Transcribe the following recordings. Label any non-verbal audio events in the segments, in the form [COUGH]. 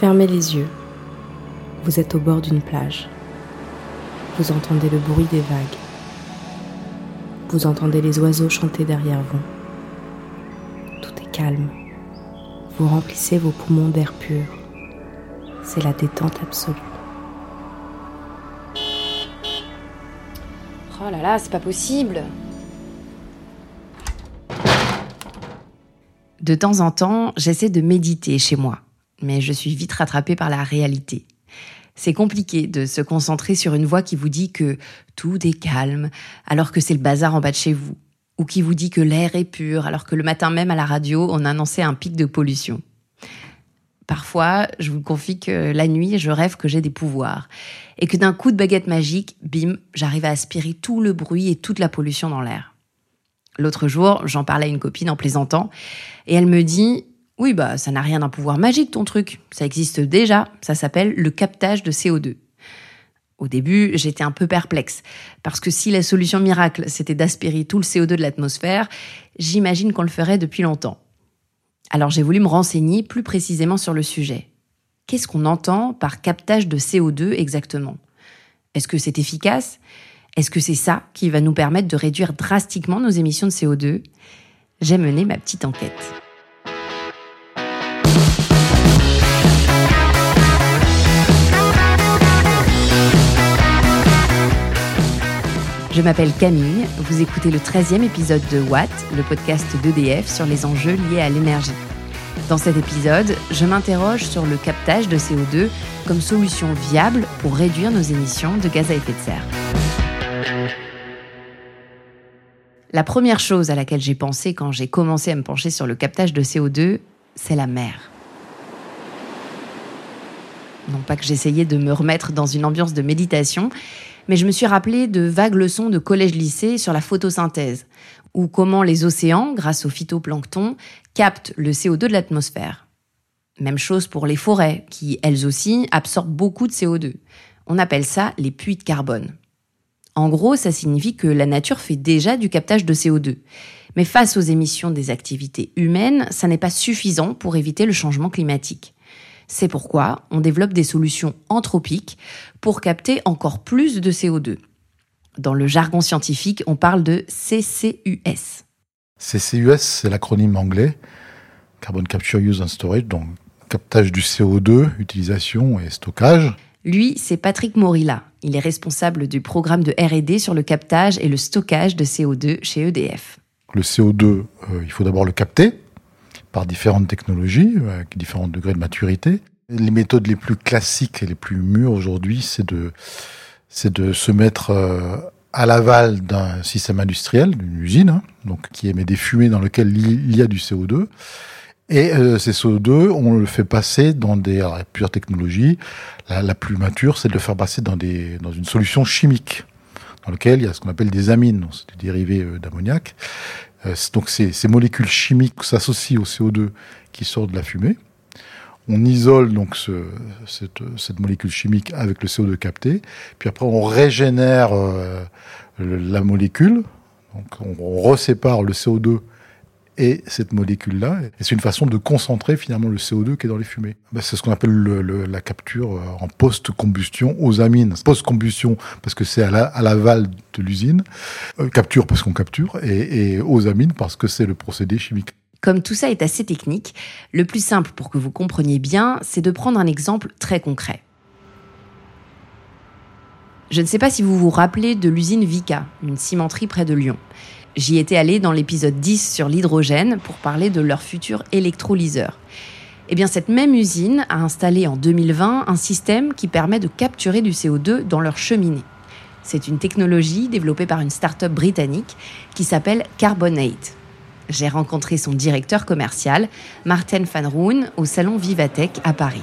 Fermez les yeux. Vous êtes au bord d'une plage. Vous entendez le bruit des vagues. Vous entendez les oiseaux chanter derrière vous. Tout est calme. Vous remplissez vos poumons d'air pur. C'est la détente absolue. Oh là là, c'est pas possible. De temps en temps, j'essaie de méditer chez moi, mais je suis vite rattrapée par la réalité. C'est compliqué de se concentrer sur une voix qui vous dit que tout est calme alors que c'est le bazar en bas de chez vous, ou qui vous dit que l'air est pur alors que le matin même à la radio on annonçait un pic de pollution. Parfois, je vous confie que la nuit, je rêve que j'ai des pouvoirs et que d'un coup de baguette magique, bim, j'arrive à aspirer tout le bruit et toute la pollution dans l'air. L'autre jour, j'en parlais à une copine en plaisantant et elle me dit "Oui bah ça n'a rien d'un pouvoir magique ton truc, ça existe déjà, ça s'appelle le captage de CO2." Au début, j'étais un peu perplexe, parce que si la solution miracle, c'était d'aspirer tout le CO2 de l'atmosphère, j'imagine qu'on le ferait depuis longtemps. Alors j'ai voulu me renseigner plus précisément sur le sujet. Qu'est-ce qu'on entend par captage de CO2 exactement? Est-ce que c'est efficace? Est-ce que c'est ça qui va nous permettre de réduire drastiquement nos émissions de CO2 J'ai mené ma petite enquête. Je m'appelle Camille, vous écoutez le 13e épisode de Watt, le podcast d'EDF sur les enjeux liés à l'énergie. Dans cet épisode, je m'interroge sur le captage de CO2 comme solution viable pour réduire nos émissions de gaz à effet de serre. La première chose à laquelle j'ai pensé quand j'ai commencé à me pencher sur le captage de CO2, c'est la mer. Non pas que j'essayais de me remettre dans une ambiance de méditation, mais je me suis rappelé de vagues leçons de collège-lycée sur la photosynthèse, ou comment les océans, grâce au phytoplancton, captent le CO2 de l'atmosphère. Même chose pour les forêts, qui, elles aussi, absorbent beaucoup de CO2. On appelle ça les puits de carbone. En gros, ça signifie que la nature fait déjà du captage de CO2. Mais face aux émissions des activités humaines, ça n'est pas suffisant pour éviter le changement climatique. C'est pourquoi on développe des solutions anthropiques pour capter encore plus de CO2. Dans le jargon scientifique, on parle de CCUS. CCUS, c'est l'acronyme anglais, Carbon Capture Use and Storage, donc captage du CO2, utilisation et stockage. Lui, c'est Patrick Morilla. Il est responsable du programme de RD sur le captage et le stockage de CO2 chez EDF. Le CO2, euh, il faut d'abord le capter, par différentes technologies, avec différents degrés de maturité. Les méthodes les plus classiques et les plus mûres aujourd'hui, c'est de, c'est de se mettre euh, à l'aval d'un système industriel, d'une usine, hein, donc qui émet des fumées dans lesquelles il y a du CO2. Et euh, ces CO2, on le fait passer dans des alors, plusieurs technologies. La, plus mature, c'est de le faire passer dans des dans une solution chimique, dans laquelle il y a ce qu'on appelle des amines, c'est des dérivés euh, d'ammoniac. Euh, donc ces, molécules chimiques s'associent au CO2 qui sort de la fumée. On isole donc ce, cette, molécule chimique avec le CO2 capté, puis après on régénère euh, la molécule, donc on, on resépare le CO2 et cette molécule-là. C'est une façon de concentrer finalement le CO2 qui est dans les fumées. Ben, c'est ce qu'on appelle le, le, la capture euh, en post-combustion aux amines. Post-combustion parce que c'est à l'aval la, de l'usine, euh, capture parce qu'on capture, et, et aux amines parce que c'est le procédé chimique. Comme tout ça est assez technique, le plus simple pour que vous compreniez bien, c'est de prendre un exemple très concret. Je ne sais pas si vous vous rappelez de l'usine Vica, une cimenterie près de Lyon. J'y étais allée dans l'épisode 10 sur l'hydrogène pour parler de leur futur électrolyseur. Eh bien, cette même usine a installé en 2020 un système qui permet de capturer du CO2 dans leur cheminée. C'est une technologie développée par une start-up britannique qui s'appelle Carbonate. J'ai rencontré son directeur commercial, Martin Van Roon, au salon Vivatech à Paris.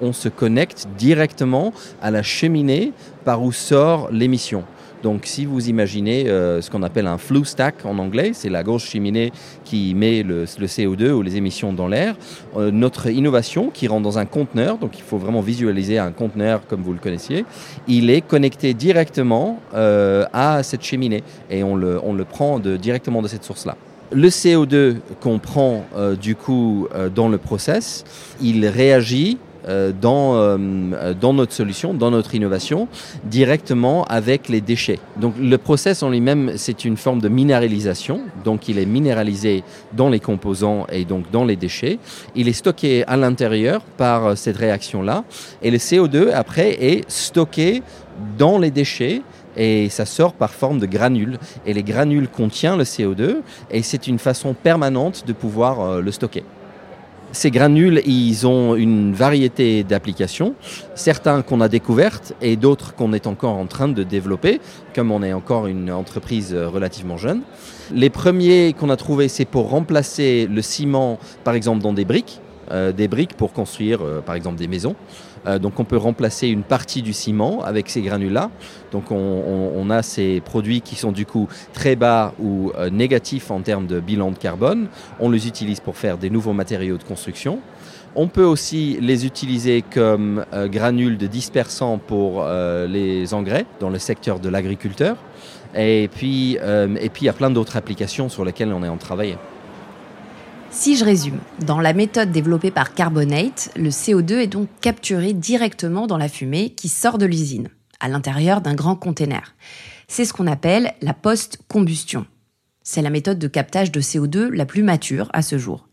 On se connecte directement à la cheminée par où sort l'émission. Donc si vous imaginez euh, ce qu'on appelle un flue stack en anglais, c'est la grosse cheminée qui met le, le CO2 ou les émissions dans l'air, euh, notre innovation qui rentre dans un conteneur, donc il faut vraiment visualiser un conteneur comme vous le connaissiez, il est connecté directement euh, à cette cheminée et on le, prend directement de cette source-là. Le CO2 qu'on prend du coup dans le process, il réagit dans, euh, dans notre solution, dans notre innovation, directement avec les déchets. Donc le process en lui-même, c'est une forme de minéralisation. Donc il est minéralisé dans les composants et donc dans les déchets. Il est stocké à l'intérieur par euh, cette réaction-là. Et le CO2, après, est stocké dans les déchets et ça sort par forme de granules. Et les granules contiennent le CO2 et c'est une façon permanente de pouvoir euh, le stocker. Ces granules, ils ont une variété d'applications, certains qu'on a découvertes et d'autres qu'on est encore en train de développer, comme on est encore une entreprise relativement jeune. Les premiers qu'on a trouvés, c'est pour remplacer le ciment, par exemple, dans des briques, euh, des briques pour construire, euh, par exemple, des maisons. Euh, donc on peut remplacer une partie du ciment avec ces granules-là. Donc on, a ces produits qui sont du coup très bas ou euh, négatifs en termes de bilan de carbone. On les utilise pour faire des nouveaux matériaux de construction. On peut aussi les utiliser comme euh, granules de dispersant pour les engrais dans le secteur de l'agriculteur. Et puis, et puis il y a plein d'autres applications sur lesquelles on est en train de travailler. Si je résume, dans la méthode développée par Carbonate, le CO2 est donc capturé directement dans la fumée qui sort de l'usine, à l'intérieur d'un grand container. C'est ce qu'on appelle la post-combustion. C'est la méthode de captage de CO2 la plus mature à ce jour.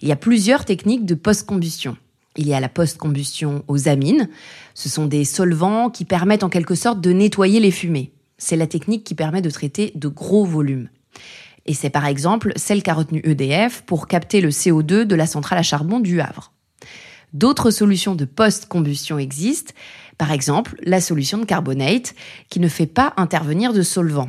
Il y a plusieurs techniques de post-combustion. Il y a la post-combustion aux amines. Ce sont des solvants qui permettent en quelque sorte de nettoyer les fumées. C'est la technique qui permet de traiter de gros volumes. Et c'est par exemple celle qu'a retenue EDF pour capter le CO2 de la centrale à charbon du Havre. D'autres solutions de post-combustion existent, par exemple la solution de carbonate, qui ne fait pas intervenir de solvant.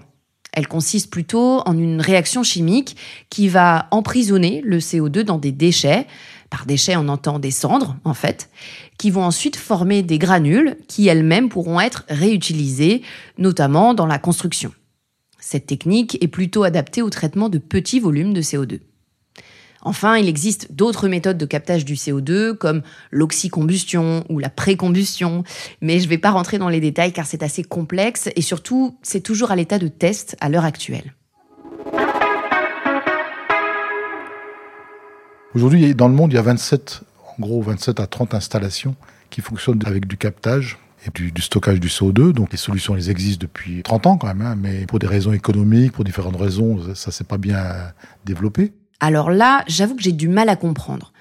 Elle consiste plutôt en une réaction chimique qui va emprisonner le CO2 dans des déchets, par déchets on entend des cendres en fait, qui vont ensuite former des granules qui elles-mêmes pourront être réutilisées, notamment dans la construction. Cette technique est plutôt adaptée au traitement de petits volumes de CO2. Enfin, il existe d'autres méthodes de captage du CO2 comme l'oxycombustion ou la précombustion, mais je ne vais pas rentrer dans les détails car c'est assez complexe et surtout c'est toujours à l'état de test à l'heure actuelle. Aujourd'hui, dans le monde, il y a 27, en gros 27 à 30 installations qui fonctionnent avec du captage et du, stockage du CO2. Donc les solutions, elles existent depuis 30 ans quand même, hein, mais pour des raisons économiques, pour différentes raisons, ça s'est pas bien développé. Alors là, j'avoue que j'ai du mal à comprendre.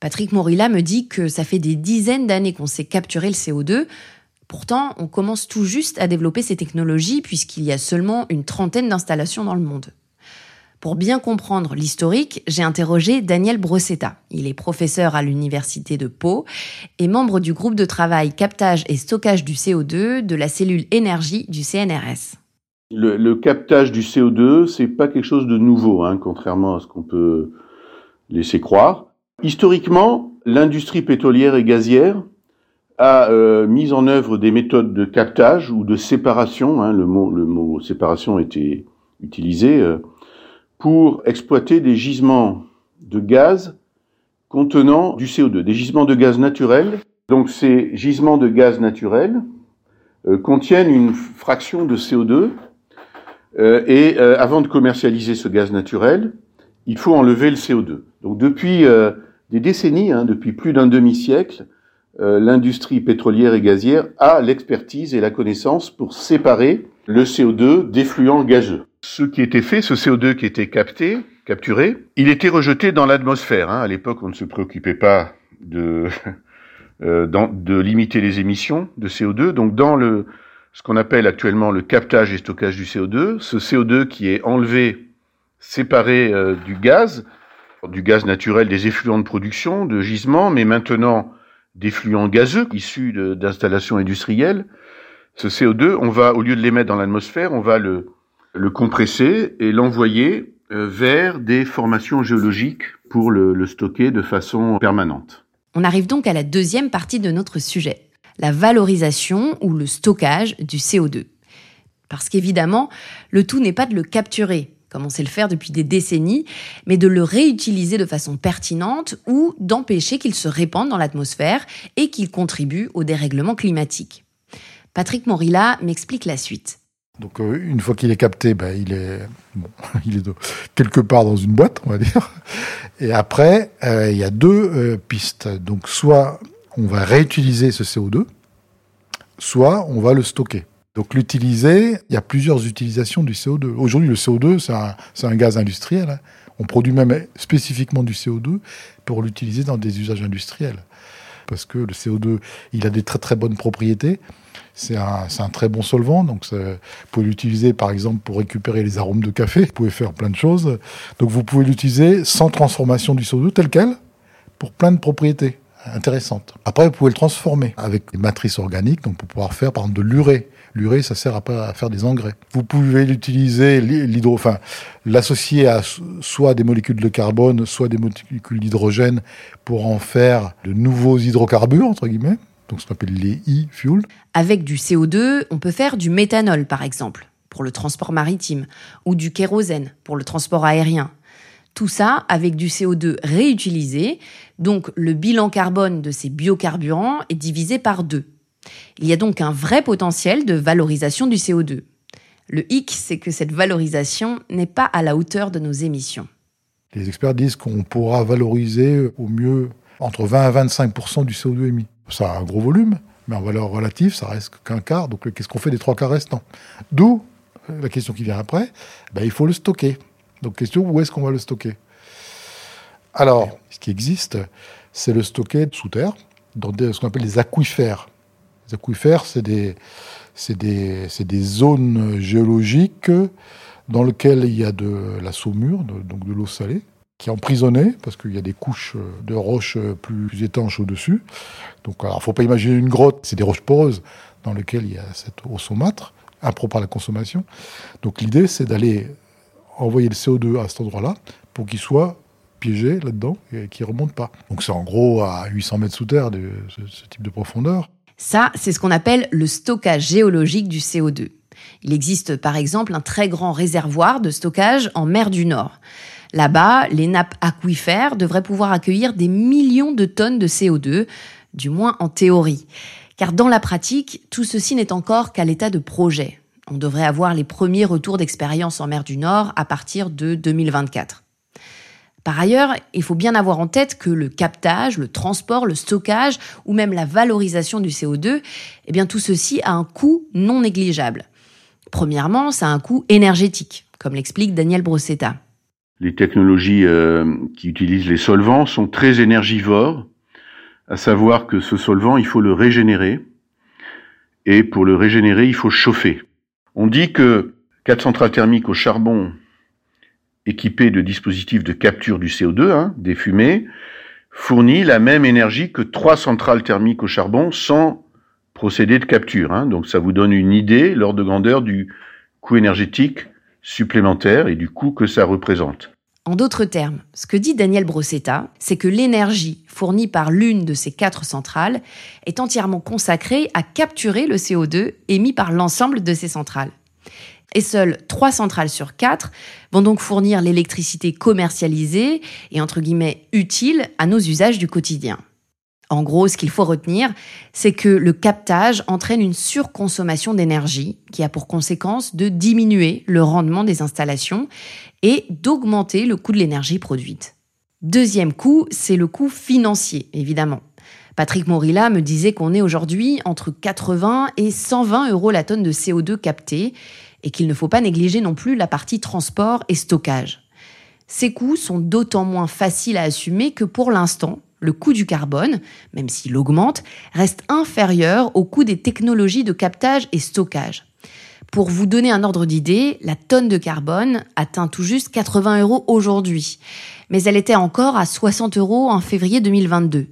Patrick Morilla me dit que ça fait des dizaines d'années qu'on sait capturer le CO2. Pourtant, on commence tout juste à développer ces technologies puisqu'il y a seulement une trentaine d'installations dans le monde. Pour bien comprendre l'historique, j'ai interrogé Daniel Brossetta. Il est professeur à l'université de Pau et membre du groupe de travail captage et stockage du CO2 de la cellule énergie du CNRS. Le, captage du CO2, c'est pas quelque chose de nouveau, hein, contrairement à ce qu'on peut laisser croire. Historiquement, l'industrie pétrolière et gazière a euh, mis en œuvre des méthodes de captage ou de séparation. Hein, le mot, le mot séparation était utilisé euh, pour exploiter des gisements de gaz contenant du CO2, des gisements de gaz naturels. Donc ces gisements de gaz naturels euh, contiennent une fraction de CO2 euh, et euh, avant de commercialiser ce gaz naturel, il faut enlever le CO2. Donc depuis euh, des décennies, hein, depuis plus d'un demi-siècle, l'industrie pétrolière et gazière a l'expertise et la connaissance pour séparer le CO2 des fluents gazeux. Ce qui était fait, ce CO2 qui était capté, capturé, il était rejeté dans l'atmosphère. Hein. À l'époque, on ne se préoccupait pas de, [LAUGHS] euh, de limiter les émissions de CO2. Donc dans le, ce qu'on appelle actuellement le captage et stockage du CO2, ce CO2 qui est enlevé, séparé euh, du gaz, du gaz naturel des effluents de production, de gisements, mais maintenant d'effluents gazeux issus d'installations industrielles. Ce CO2, on va, au lieu de l'émettre dans l'atmosphère, on va le, le compresser et l'envoyer euh, vers des formations géologiques pour le, le stocker de façon permanente. On arrive donc à la deuxième partie de notre sujet, la valorisation ou le stockage du CO2. Parce qu'évidemment, le tout n'est pas de le capturer, comme on sait le faire depuis des décennies, mais de le réutiliser de façon pertinente ou d'empêcher qu'il se répande dans l'atmosphère et qu'il contribue au dérèglement climatique. Patrick Morilla m'explique la suite. Donc euh, une fois qu'il est capté, ben, il est bon, [LAUGHS] il est quelque part dans une boîte, on va dire. Et après, euh, il y a deux euh, pistes. Donc soit on va réutiliser ce CO2, soit on va le stocker. Donc l'utiliser, il y a plusieurs utilisations du CO2. Aujourd'hui, le CO2, c'est un, c'est un gaz industriel. hein. On produit même spécifiquement du CO2 pour l'utiliser dans des usages industriels. Parce que le CO2, il a des très très bonnes propriétés. C'est un, un très bon solvant, donc vous pouvez l'utiliser par exemple pour récupérer les arômes de café. Vous pouvez faire plein de choses. Donc vous pouvez l'utiliser sans transformation du CO2 tel quel pour plein de propriétés intéressantes. Après, vous pouvez le transformer avec des matrices organiques, donc pour pouvoir faire par exemple de l'urée. L'urée, ça sert après à faire des engrais. Vous pouvez l'utiliser, l'hydro, enfin, l'associer à so- soit des molécules de carbone, soit des molécules d'hydrogène pour en faire de nouveaux hydrocarbures, entre guillemets. Donc, ce qu'on appelle les e-fuels. Avec du CO2, on peut faire du méthanol, par exemple, pour le transport maritime, ou du kérosène, pour le transport aérien. Tout ça avec du CO2 réutilisé, donc le bilan carbone de ces biocarburants est divisé par deux. Il y a donc un vrai potentiel de valorisation du CO2. Le hic, c'est que cette valorisation n'est pas à la hauteur de nos émissions. Les experts disent qu'on pourra valoriser au mieux entre 20 à 25% du CO2 émis. Ça a un gros volume, mais en valeur relative, ça reste qu'un quart. Donc, qu'est-ce qu'on fait des trois quarts restants? D'où euh, la question qui vient après ben, il faut le stocker. Donc, question où est-ce qu'on va le stocker? Alors, ce qui existe, c'est le stocker sous terre, dans des- ce qu'on appelle les aquifères. Les aquifères, c'est des, des, des zones géologiques dans lesquelles il y a de la saumure, donc de l'eau salée, qui est emprisonnée, parce qu'il y a des couches de roches plus, plus étanches au-dessus. Donc, alors, faut pas imaginer une grotte, c'est des roches poreuses dans lesquelles il y a cette eau saumâtre, impropre à la consommation. Donc, l'idée, c'est d'aller envoyer le CO2 à cet endroit-là pour qu'il soit piégé là-dedans et qu'il remonte pas. Donc, c'est en gros à 800 mètres sous terre, de, ce type de profondeur. Ça, c'est ce qu'on appelle le stockage géologique du CO2. Il existe par exemple un très grand réservoir de stockage en mer du Nord. Là-bas, les nappes aquifères devraient pouvoir accueillir des millions de tonnes de CO2, du moins en théorie. Car dans la pratique, tout ceci n'est encore qu'à l'état de projet. On devrait avoir les premiers retours d'expérience en mer du Nord à partir de 2024. Par ailleurs, il faut bien avoir en tête que le captage, le transport, le stockage ou même la valorisation du CO2, eh tout ceci a un coût non négligeable. Premièrement, ça a un coût énergétique, comme l'explique Daniel Brossetta. Les technologies euh, qui utilisent les solvants sont très énergivores, à savoir que ce solvant, il faut le régénérer, et pour le régénérer, il faut chauffer. On dit que quatre centrales thermiques au charbon équipées de dispositifs de capture du CO2, hein, des fumées, fournit la même énergie que trois centrales thermiques au charbon sans procédé de capture. Hein. Donc ça vous donne une idée, l'ordre de grandeur du coût énergétique supplémentaire et du coût que ça représente. En d'autres termes, ce que dit Daniel Brossetta, c'est que l'énergie fournie par l'une de ces quatre centrales est entièrement consacrée à capturer le CO2 émis par l'ensemble de ces centrales. Et seules trois centrales sur quatre vont donc fournir l'électricité commercialisée et entre guillemets utile à nos usages du quotidien. En gros, ce qu'il faut retenir, c'est que le captage entraîne une surconsommation d'énergie qui a pour conséquence de diminuer le rendement des installations et d'augmenter le coût de l'énergie produite. Deuxième coût, c'est le coût financier, évidemment. Patrick Morilla me disait qu'on est aujourd'hui entre 80 et 120 euros la tonne de CO2 captée et qu'il ne faut pas négliger non plus la partie transport et stockage. Ces coûts sont d'autant moins faciles à assumer que pour l'instant, le coût du carbone, même s'il augmente, reste inférieur au coût des technologies de captage et stockage. Pour vous donner un ordre d'idée, la tonne de carbone atteint tout juste 80 euros aujourd'hui, mais elle était encore à 60 euros en février 2022.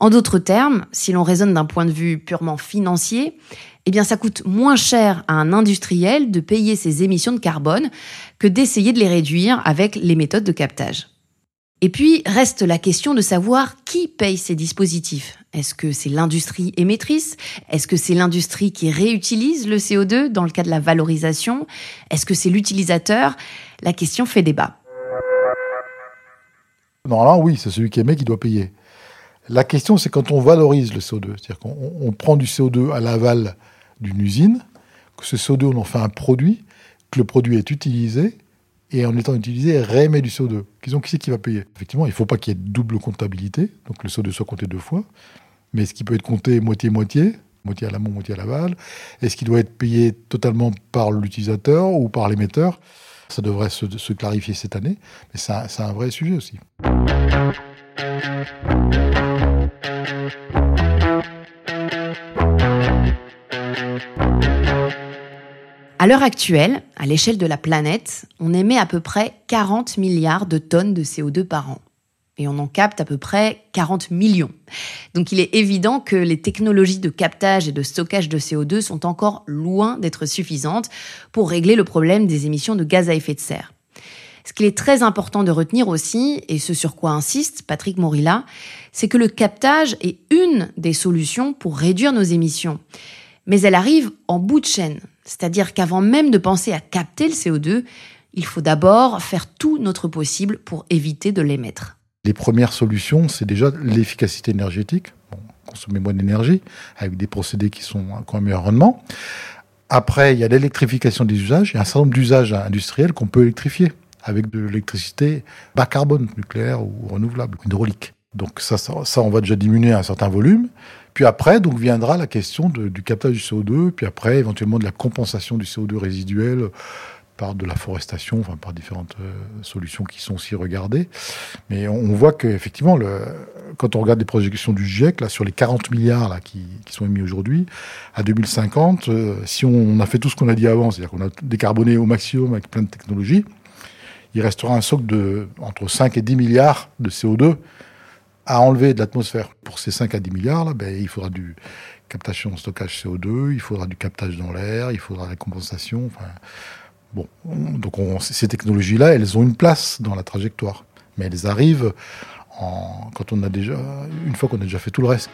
En d'autres termes, si l'on raisonne d'un point de vue purement financier, eh bien ça coûte moins cher à un industriel de payer ses émissions de carbone que d'essayer de les réduire avec les méthodes de captage. Et puis reste la question de savoir qui paye ces dispositifs. Est-ce que c'est l'industrie émettrice? Est-ce que c'est l'industrie qui réutilise le CO2 dans le cas de la valorisation? Est-ce que c'est l'utilisateur? La question fait débat. Normalement, oui, c'est celui qui émet qui doit payer. La question, c'est quand on valorise le CO2, c'est-à-dire qu'on on prend du CO2 à l'aval d'une usine, que ce CO2, on en fait un produit, que le produit est utilisé, et en étant utilisé, réémet du CO2. Qui qui c'est qui va payer? Effectivement, il ne faut pas qu'il y ait double comptabilité, donc le CO2 soit compté deux fois, mais ce qui peut être compté moitié-moitié, moitié à l'amont, moitié à l'aval Est-ce qu'il doit être payé totalement par l'utilisateur ou par l'émetteur Ça devrait se, clarifier cette année, mais c'est un vrai sujet aussi. À l'heure actuelle, à l'échelle de la planète, on émet à peu près 40 milliards de tonnes de CO2 par an et on en capte à peu près 40 millions. Donc il est évident que les technologies de captage et de stockage de CO2 sont encore loin d'être suffisantes pour régler le problème des émissions de gaz à effet de serre. Ce qu'il est très important de retenir aussi, et ce sur quoi insiste Patrick Morilla, c'est que le captage est une des solutions pour réduire nos émissions. Mais elle arrive en bout de chaîne, c'est-à-dire qu'avant même de penser à capter le CO2, il faut d'abord faire tout notre possible pour éviter de l'émettre. Les premières solutions, c'est déjà l'efficacité énergétique, consommer moins d'énergie, avec des procédés qui sont quand même meilleur rendement. Après, il y a l'électrification des usages. Il y a un certain nombre d'usages industriels qu'on peut électrifier avec de l'électricité bas carbone, nucléaire ou renouvelable, hydraulique. Donc ça, ça, on va déjà diminuer un certain volume. Puis après, donc viendra la question du captage du CO2, puis après éventuellement de la compensation du CO2 résiduel par de la forestation, enfin par différentes euh, solutions qui sont aussi regardées. Mais on, voit qu'effectivement, quand on regarde les projections du GIEC, là, sur les 40 milliards là, qui, sont émis aujourd'hui, à 2050, euh, si on, a fait tout ce qu'on a dit avant, c'est-à-dire qu'on a décarboné au maximum avec plein de technologies, il restera un socle de entre 5 et 10 milliards de CO2 à enlever de l'atmosphère. Pour ces 5 à 10 milliards, là, ben, il faudra du captation, stockage CO2, il faudra du captage dans l'air, il faudra la compensation. Enfin, Bon, donc ces technologies-là, elles ont une place dans la trajectoire, mais elles arrivent en, quand on a déjà, une fois qu'on a déjà fait tout le reste.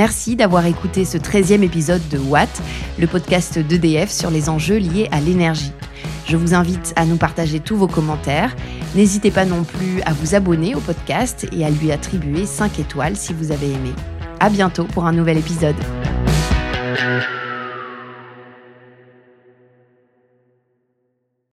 Merci d'avoir écouté ce 13e épisode de Watt, le podcast d'EDF sur les enjeux liés à l'énergie. Je vous invite à nous partager tous vos commentaires. N'hésitez pas non plus à vous abonner au podcast et à lui attribuer 5 étoiles si vous avez aimé. À bientôt pour un nouvel épisode.